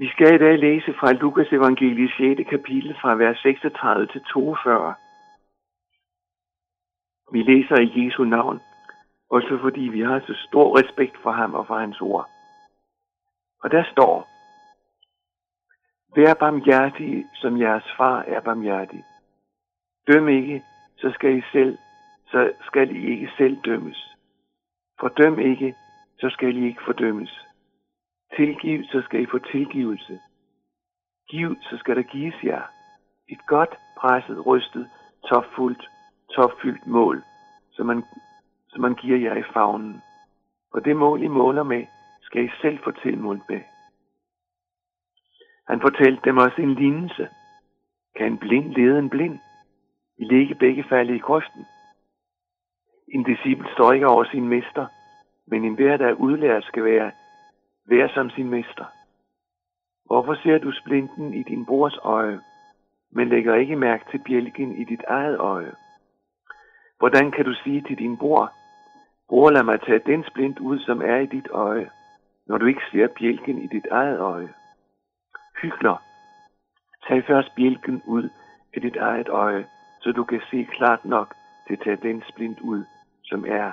Vi skal i dag læse fra Lukas evangelie 6. kapitel fra vers 36 til 42. Vi læser i Jesu navn, også fordi vi har så stor respekt for ham og for hans ord. Og der står, Vær barmhjertige, som jeres far er barmhjertig. Døm ikke, så skal I selv, så skal I ikke selv dømmes. Fordøm ikke, så skal I ikke fordømmes. Tilgiv, så skal I få tilgivelse. Giv, så skal der gives jer. Et godt, presset, rystet, topfuldt, topfyldt mål, som man, som man giver jer i favnen. Og det mål, I måler med, skal I selv få tilmålt med. Han fortalte dem også en lignelse. Kan en blind lede en blind? I ligge begge falde i grøften. En disciple står ikke over sin mester, men en hver, der er udlært, skal være Vær som sin mester. Hvorfor ser du splinten i din brors øje, men lægger ikke mærke til bjælken i dit eget øje? Hvordan kan du sige til din bror, bror lad mig tage den splint ud, som er i dit øje, når du ikke ser bjælken i dit eget øje? Hygler, tag først bjælken ud af dit eget øje, så du kan se klart nok til at tage den splint ud, som er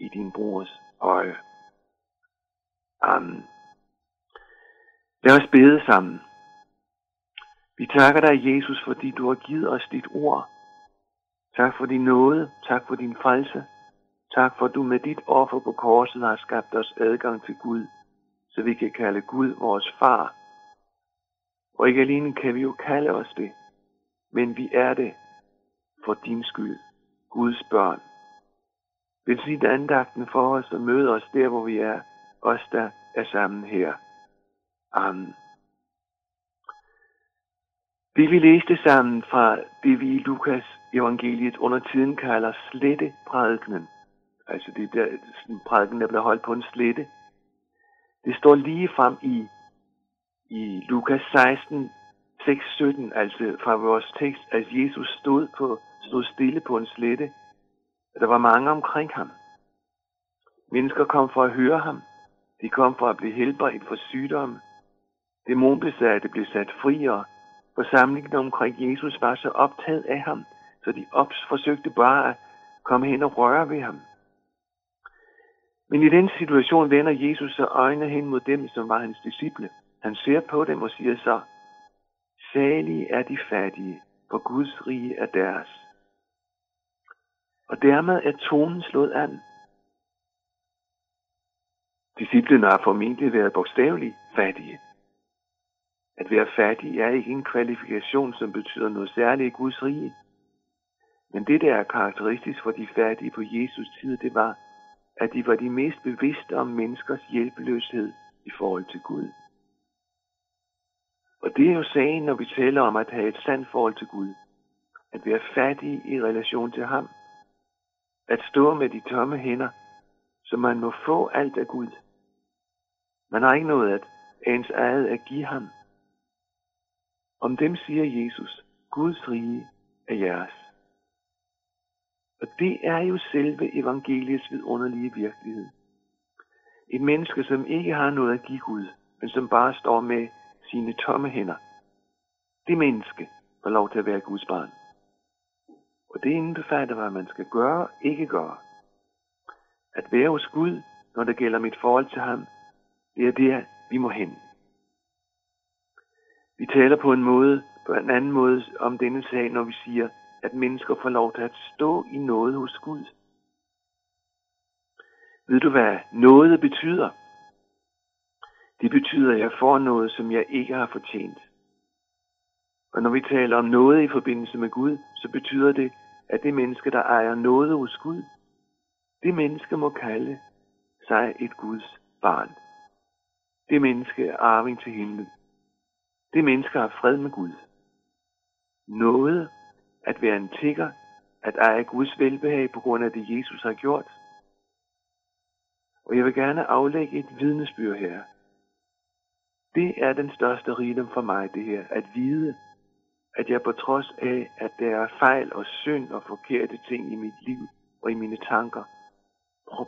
i din brors øje. Amen. Lad os bede sammen. Vi takker dig, Jesus, fordi du har givet os dit ord. Tak for din nåde. Tak for din frelse. Tak for, at du med dit offer på korset har skabt os adgang til Gud, så vi kan kalde Gud vores far. Og ikke alene kan vi jo kalde os det, men vi er det for din skyld, Guds børn. Vil sige andagten for os og møde os der, hvor vi er, os der er sammen her. Amen. Det vi læste sammen fra det vi i Lukas evangeliet under tiden kalder slette prædikenen, altså det der prædiken, der blev holdt på en slette, det står lige frem i, i Lukas 16, 6, 17, altså fra vores tekst, at Jesus stod, på, stod stille på en slette, og der var mange omkring ham. Mennesker kom for at høre ham. De kom for at blive helbredt for sygdomme. Dæmonbesatte blev sat fri, og forsamlingen omkring Jesus var så optaget af ham, så de ops forsøgte bare at komme hen og røre ved ham. Men i den situation vender Jesus så øjnene hen mod dem, som var hans disciple. Han ser på dem og siger så, Salige er de fattige, for Guds rige er deres. Og dermed er tonen slået an. Disciplene har formentlig været bogstaveligt fattige. At være fattig er ikke en kvalifikation, som betyder noget særligt i Guds rige. Men det, der er karakteristisk for de fattige på Jesus tid, det var, at de var de mest bevidste om menneskers hjælpeløshed i forhold til Gud. Og det er jo sagen, når vi taler om at have et sandt forhold til Gud. At være fattig i relation til ham. At stå med de tomme hænder, så man må få alt af Gud. Man har ikke noget at ens eget at give ham. Om dem siger Jesus, Guds rige er jeres. Og det er jo selve evangeliets vidunderlige virkelighed. Et menneske, som ikke har noget at give Gud, men som bare står med sine tomme hænder. Det menneske får lov til at være Guds barn. Og det indbefatter, hvad man skal gøre og ikke gøre. At være hos Gud, når det gælder mit forhold til ham, det er der, vi må hen. Vi taler på en måde, på en anden måde om denne sag, når vi siger, at mennesker får lov til at stå i noget hos Gud. Ved du, hvad noget betyder? Det betyder, at jeg får noget, som jeg ikke har fortjent. Og når vi taler om noget i forbindelse med Gud, så betyder det, at det menneske, der ejer noget hos Gud, det menneske må kalde sig et Guds barn. Det menneske er arving til himlen. Det menneske har fred med Gud. Noget at være en tigger, at eje Guds velbehag på grund af det, Jesus har gjort. Og jeg vil gerne aflægge et vidnesbyrd her. Det er den største rigdom for mig, det her, at vide, at jeg på trods af, at der er fejl og synd og forkerte ting i mit liv og i mine tanker,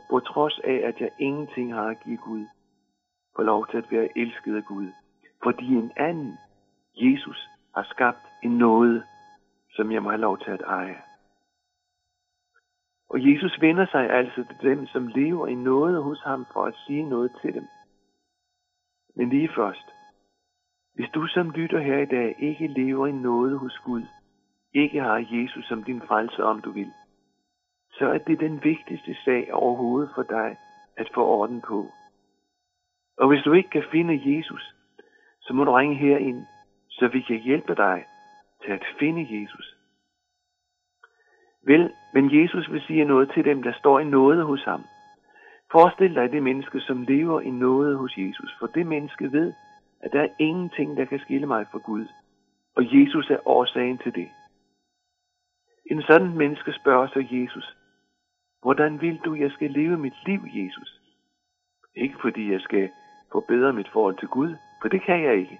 på trods af, at jeg ingenting har at give Gud, får lov til at være elsket af Gud fordi en anden, Jesus, har skabt en nåde, som jeg må have lov til at eje. Og Jesus vender sig altså til dem, som lever i noget hos ham for at sige noget til dem. Men lige først, hvis du som lytter her i dag ikke lever i noget hos Gud, ikke har Jesus som din frelse, om du vil, så er det den vigtigste sag overhovedet for dig at få orden på. Og hvis du ikke kan finde Jesus, så må du ringe herind, så vi kan hjælpe dig til at finde Jesus. Vel, men Jesus vil sige noget til dem, der står i noget hos ham. Forestil dig det menneske, som lever i noget hos Jesus, for det menneske ved, at der er ingenting, der kan skille mig fra Gud, og Jesus er årsagen til det. En sådan menneske spørger så Jesus, hvordan vil du, jeg skal leve mit liv, Jesus? Ikke fordi jeg skal forbedre mit forhold til Gud, for det kan jeg ikke.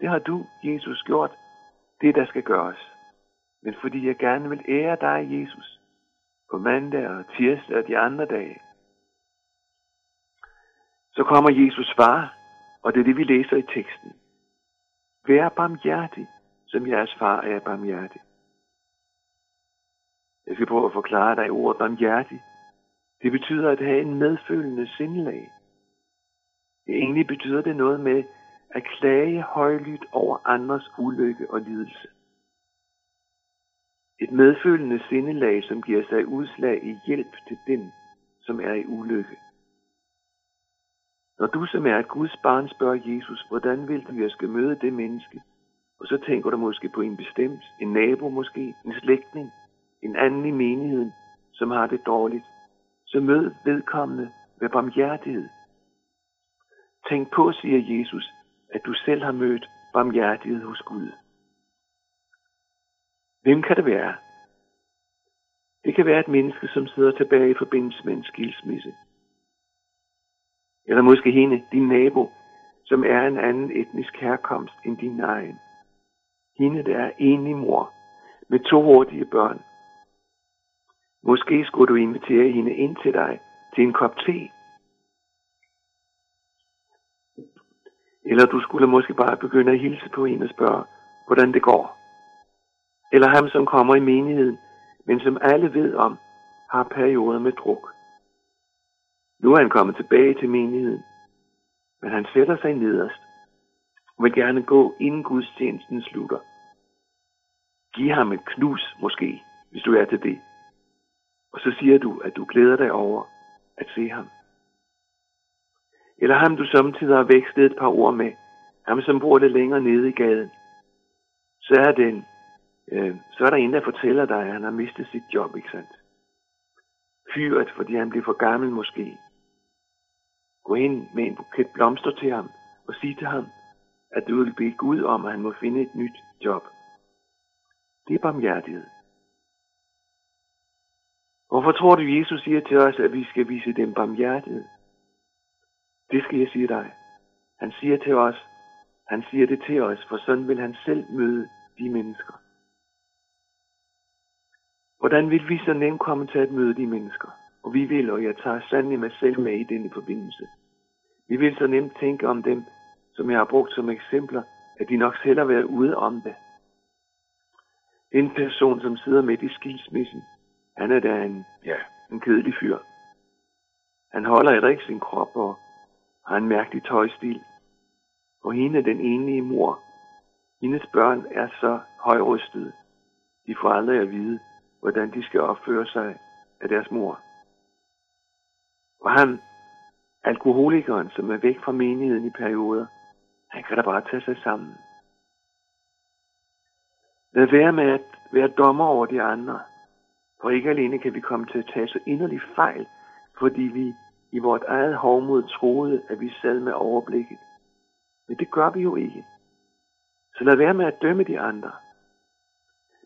Det har du, Jesus, gjort. Det, der skal gøres. Men fordi jeg gerne vil ære dig, Jesus, på mandag og tirsdag og de andre dage. Så kommer Jesus far, og det er det, vi læser i teksten. Vær barmhjertig, som jeres far er barmhjertig. Jeg skal prøve at forklare dig ordet barmhjertig. Det betyder at have en medfølende sindelag. Det egentlig betyder det noget med at klage højlydt over andres ulykke og lidelse. Et medfølende sindelag, som giver sig udslag i hjælp til den, som er i ulykke. Når du som er et Guds barn spørger Jesus, hvordan vil du, jeg skal møde det menneske, og så tænker du måske på en bestemt, en nabo måske, en slægtning, en anden i menigheden, som har det dårligt, så mød vedkommende med barmhjertighed. Tænk på, siger Jesus, at du selv har mødt barmhjertighed hos Gud. Hvem kan det være? Det kan være et menneske, som sidder tilbage i forbindelse med en skilsmisse. Eller måske hende, din nabo, som er en anden etnisk herkomst end din egen. Hende, der er enlig mor med to hurtige børn. Måske skulle du invitere hende ind til dig til en kop te. Eller du skulle måske bare begynde at hilse på en og spørge, hvordan det går. Eller ham, som kommer i menigheden, men som alle ved om, har perioder med druk. Nu er han kommet tilbage til menigheden, men han sætter sig nederst og vil gerne gå, inden gudstjenesten slutter. Giv ham et knus måske, hvis du er til det. Og så siger du, at du glæder dig over at se ham. Eller ham, du samtidig har vekslet et par ord med, ham som bor lidt længere nede i gaden. Så er, den, øh, så er der en, der fortæller dig, at han har mistet sit job, ikke sandt? Fyret, fordi han bliver for gammel måske. Gå ind med en buket blomster til ham og sig til ham, at du vil bede Gud om, at han må finde et nyt job. Det er barmhjertighed. Hvorfor tror du, Jesus siger til os, at vi skal vise dem barmhjertighed? Det skal jeg sige dig. Han siger til os, han siger det til os, for sådan vil han selv møde de mennesker. Hvordan vil vi så nemt komme til at møde de mennesker? Og vi vil, og jeg tager sandelig mig selv med i denne forbindelse. Vi vil så nemt tænke om dem, som jeg har brugt som eksempler, at de nok selv har været ude om det. En person, som sidder midt i skilsmissen, han er da en, ja, en kedelig fyr. Han holder i rig sin krop og har en mærkelig tøjstil. Og hende, den enlige mor, hendes børn er så højrystede. De får aldrig at vide, hvordan de skal opføre sig af deres mor. Og han, alkoholikeren, som er væk fra menigheden i perioder, han kan da bare tage sig sammen. Lad være med at være dommer over de andre. For ikke alene kan vi komme til at tage så inderlig fejl, fordi vi i vort eget hovmod troede, at vi sad med overblikket. Men det gør vi jo ikke. Så lad være med at dømme de andre.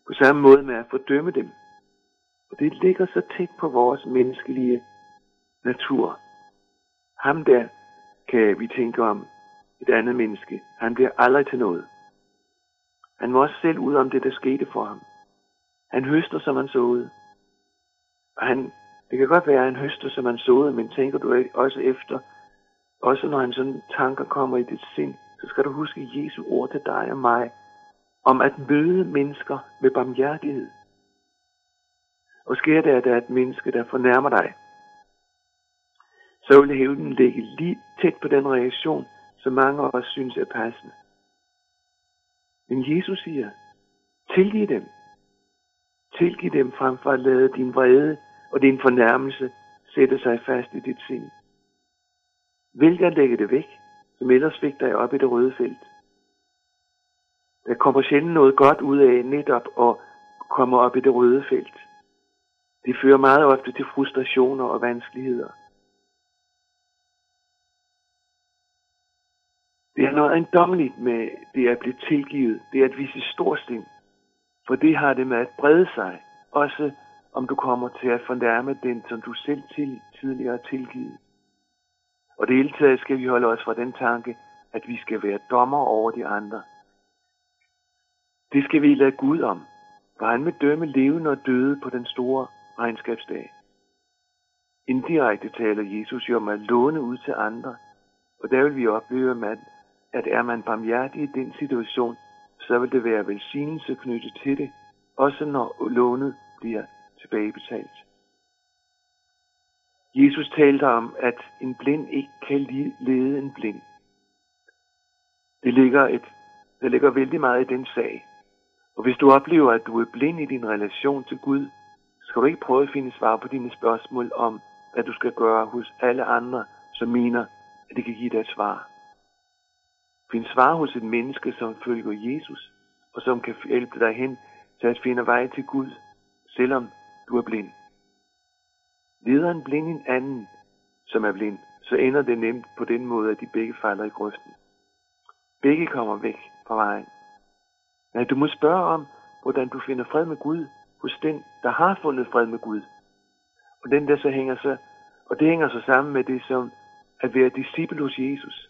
På samme måde med at fordømme dem. Og det ligger så tæt på vores menneskelige natur. Ham der kan vi tænke om et andet menneske. Han bliver aldrig til noget. Han var også selv ud om det, der skete for ham. Han høster, som han såede. Og han, det kan godt være, at han høster, som han såede, men tænker du også efter, også når han sådan tanker kommer i dit sind, så skal du huske Jesu ord til dig og mig, om at møde mennesker med barmhjertighed. Og sker det, at der er et menneske, der fornærmer dig, så vil hævden ligge lige tæt på den reaktion, som mange af os synes er passende. Men Jesus siger, tilgiv dem. Tilgiv dem frem for at lade din vrede og din fornærmelse sætte sig fast i dit sind. Vælg at lægge det væk, som ellers fik dig op i det røde felt. Der kommer sjældent noget godt ud af netop at komme op i det røde felt. Det fører meget ofte til frustrationer og vanskeligheder. Det er noget ejendommeligt med det at blive tilgivet. Det er at vise storsind. For det har det med at brede sig. Også om du kommer til at fornærme den, som du selv til, tidligere har tilgivet. Og det hele taget skal vi holde os fra den tanke, at vi skal være dommer over de andre. Det skal vi lade Gud om, for han vil dømme levende og døde på den store regnskabsdag. Indirekte taler Jesus jo om at låne ud til andre, og der vil vi opleve, at, at er man barmhjertig i den situation, så vil det være velsignelse knyttet til det, også når lånet bliver tilbagebetalt. Jesus talte om, at en blind ikke kan lede en blind. Det ligger, et, der ligger vældig meget i den sag. Og hvis du oplever, at du er blind i din relation til Gud, skal du ikke prøve at finde svar på dine spørgsmål om, hvad du skal gøre hos alle andre, som mener, at det kan give dig et svar. Find svar hos et menneske, som følger Jesus, og som kan hjælpe dig hen til at finde vej til Gud, selvom du er blind. Leder en blind en anden, som er blind, så ender det nemt på den måde, at de begge falder i grøften. Begge kommer væk fra vejen. Nej, du må spørge om, hvordan du finder fred med Gud hos den, der har fundet fred med Gud. Og den der så hænger så, og det hænger så sammen med det som at være disciple hos Jesus.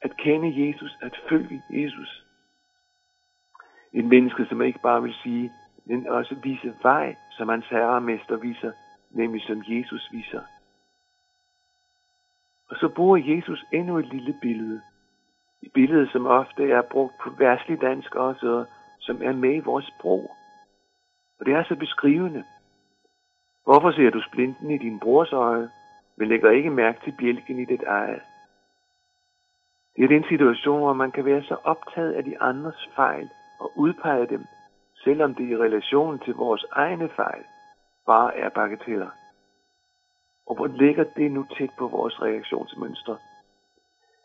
At kende Jesus, at følge Jesus. En menneske, som ikke bare vil sige, men også vise vej, som hans herre og mester viser, nemlig som Jesus viser. Og så bruger Jesus endnu et lille billede. Et billede, som ofte er brugt på værtslig dansk også, som er med i vores sprog. Og det er så beskrivende. Hvorfor ser du splinten i din brors øje, men lægger ikke mærke til bjælken i dit eget? Det er den situation, hvor man kan være så optaget af de andres fejl og udpege dem, selvom det i relation til vores egne fejl bare er bagateller. Og hvor ligger det nu tæt på vores reaktionsmønstre?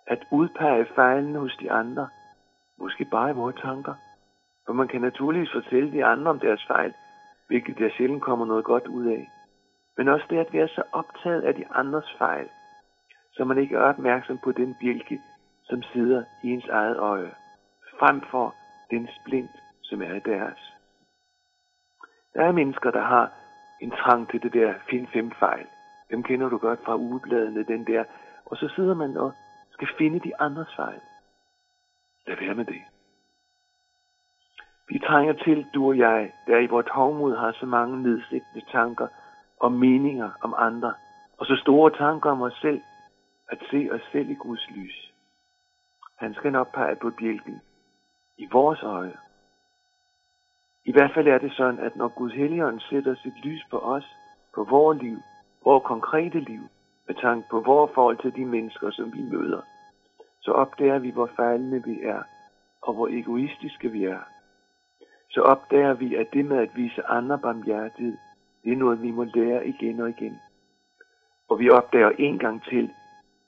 At udpege fejlene hos de andre, måske bare i vores tanker. For man kan naturligvis fortælle de andre om deres fejl, hvilket der sjældent kommer noget godt ud af. Men også det at være så optaget af de andres fejl, så man ikke er opmærksom på den bjælke, som sidder i ens eget øje, frem for den splint, som er deres. Der er mennesker, der har en trang til det der find fem fejl. Dem kender du godt fra ugebladene, den der. Og så sidder man og skal finde de andres fejl. Lad være med det. Vi trænger til, du og jeg, der i vores hovmod har så mange nedsættende tanker og meninger om andre, og så store tanker om os selv, at se os selv i Guds lys. Han skal nok pege på bjælken i vores øje. I hvert fald er det sådan, at når Gud Helligånd sætter sit lys på os, på vores liv, vores konkrete liv, med tanke på vores forhold til de mennesker, som vi møder, så opdager vi, hvor fejlende vi er, og hvor egoistiske vi er. Så opdager vi, at det med at vise andre barmhjertighed, det er noget, vi må lære igen og igen. Og vi opdager en gang til,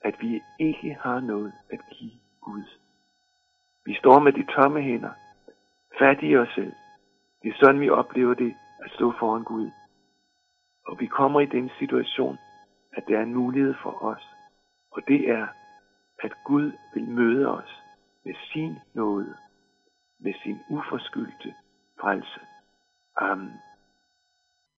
at vi ikke har noget at give Gud. Vi står med de tomme hænder, fattige os selv. Det er sådan, vi oplever det at stå foran Gud. Og vi kommer i den situation, at der er en mulighed for os. Og det er, at Gud vil møde os med sin nåde, med sin uforskyldte frelse. Amen.